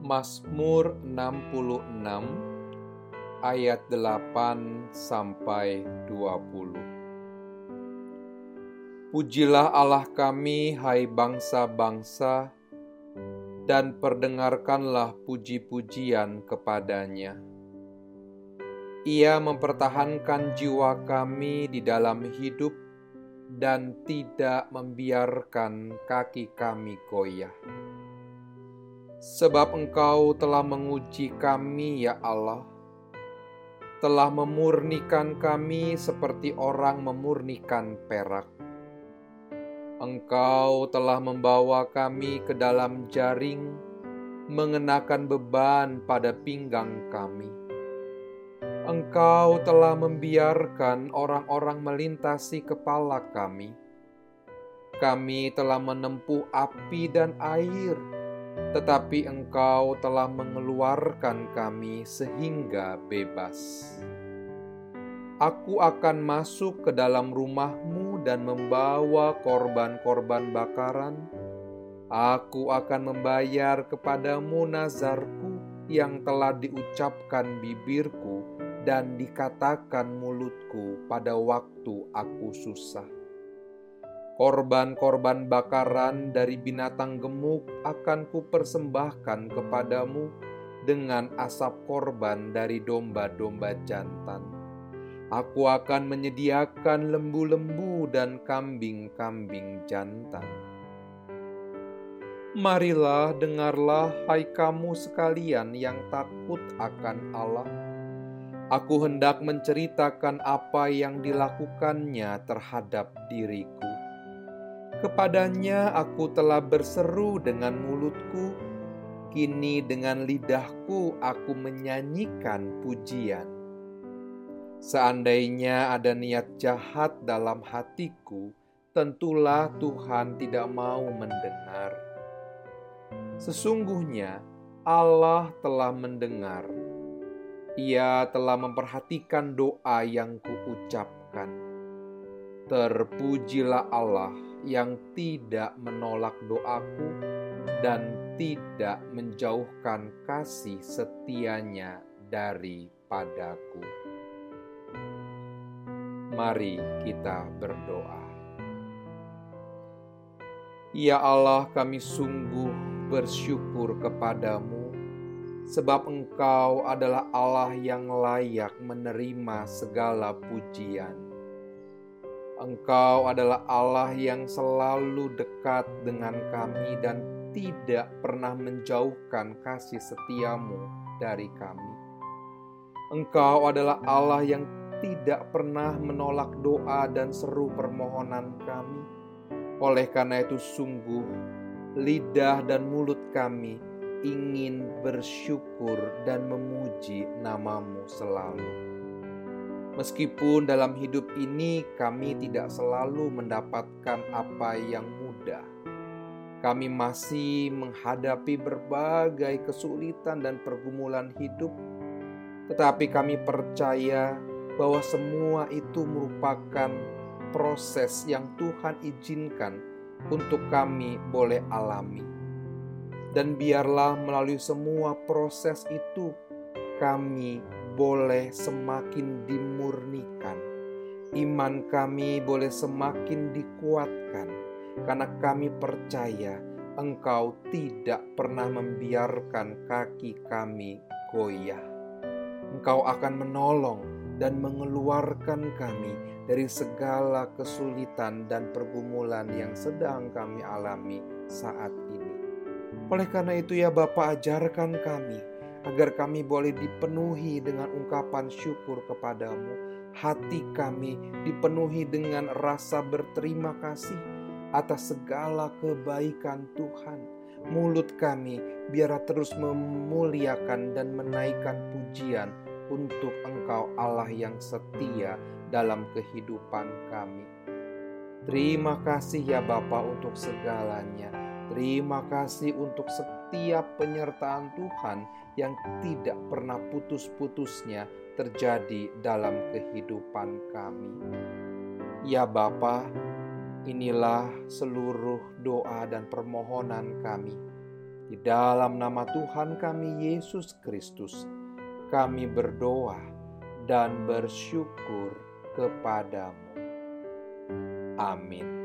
Mazmur 66 ayat 8 sampai 20. Pujilah Allah kami hai bangsa-bangsa dan perdengarkanlah puji-pujian kepadanya. Ia mempertahankan jiwa kami di dalam hidup dan tidak membiarkan kaki kami goyah. Sebab Engkau telah menguji kami, ya Allah, telah memurnikan kami seperti orang memurnikan perak Engkau telah membawa kami ke dalam jaring, mengenakan beban pada pinggang kami. Engkau telah membiarkan orang-orang melintasi kepala kami. Kami telah menempuh api dan air, tetapi Engkau telah mengeluarkan kami sehingga bebas. Aku akan masuk ke dalam rumahmu dan membawa korban-korban bakaran. Aku akan membayar kepadamu nazarku yang telah diucapkan bibirku dan dikatakan mulutku pada waktu aku susah. Korban-korban bakaran dari binatang gemuk akan kupersembahkan kepadamu dengan asap korban dari domba-domba jantan Aku akan menyediakan lembu-lembu dan kambing-kambing jantan. Marilah, dengarlah, hai kamu sekalian yang takut akan Allah. Aku hendak menceritakan apa yang dilakukannya terhadap diriku. Kepadanya aku telah berseru dengan mulutku, kini dengan lidahku aku menyanyikan pujian. Seandainya ada niat jahat dalam hatiku, tentulah Tuhan tidak mau mendengar. Sesungguhnya Allah telah mendengar. Ia telah memperhatikan doa yang kuucapkan. Terpujilah Allah yang tidak menolak doaku dan tidak menjauhkan kasih setianya daripadaku. Mari kita berdoa. Ya Allah, kami sungguh bersyukur kepadamu, sebab Engkau adalah Allah yang layak menerima segala pujian. Engkau adalah Allah yang selalu dekat dengan kami dan tidak pernah menjauhkan kasih setiamu dari kami. Engkau adalah Allah yang tidak pernah menolak doa dan seru permohonan kami. Oleh karena itu, sungguh lidah dan mulut kami ingin bersyukur dan memuji namamu selalu. Meskipun dalam hidup ini kami tidak selalu mendapatkan apa yang mudah, kami masih menghadapi berbagai kesulitan dan pergumulan hidup, tetapi kami percaya bahwa semua itu merupakan proses yang Tuhan izinkan untuk kami boleh alami. Dan biarlah melalui semua proses itu kami boleh semakin dimurnikan. Iman kami boleh semakin dikuatkan karena kami percaya Engkau tidak pernah membiarkan kaki kami goyah. Engkau akan menolong dan mengeluarkan kami dari segala kesulitan dan pergumulan yang sedang kami alami saat ini. Oleh karena itu ya Bapa ajarkan kami agar kami boleh dipenuhi dengan ungkapan syukur kepadamu. Hati kami dipenuhi dengan rasa berterima kasih atas segala kebaikan Tuhan. Mulut kami biar terus memuliakan dan menaikkan pujian untuk Engkau Allah yang setia dalam kehidupan kami. Terima kasih ya Bapa untuk segalanya. Terima kasih untuk setiap penyertaan Tuhan yang tidak pernah putus-putusnya terjadi dalam kehidupan kami. Ya Bapa, inilah seluruh doa dan permohonan kami. Di dalam nama Tuhan kami Yesus Kristus, kami berdoa dan bersyukur kepadamu. Amin.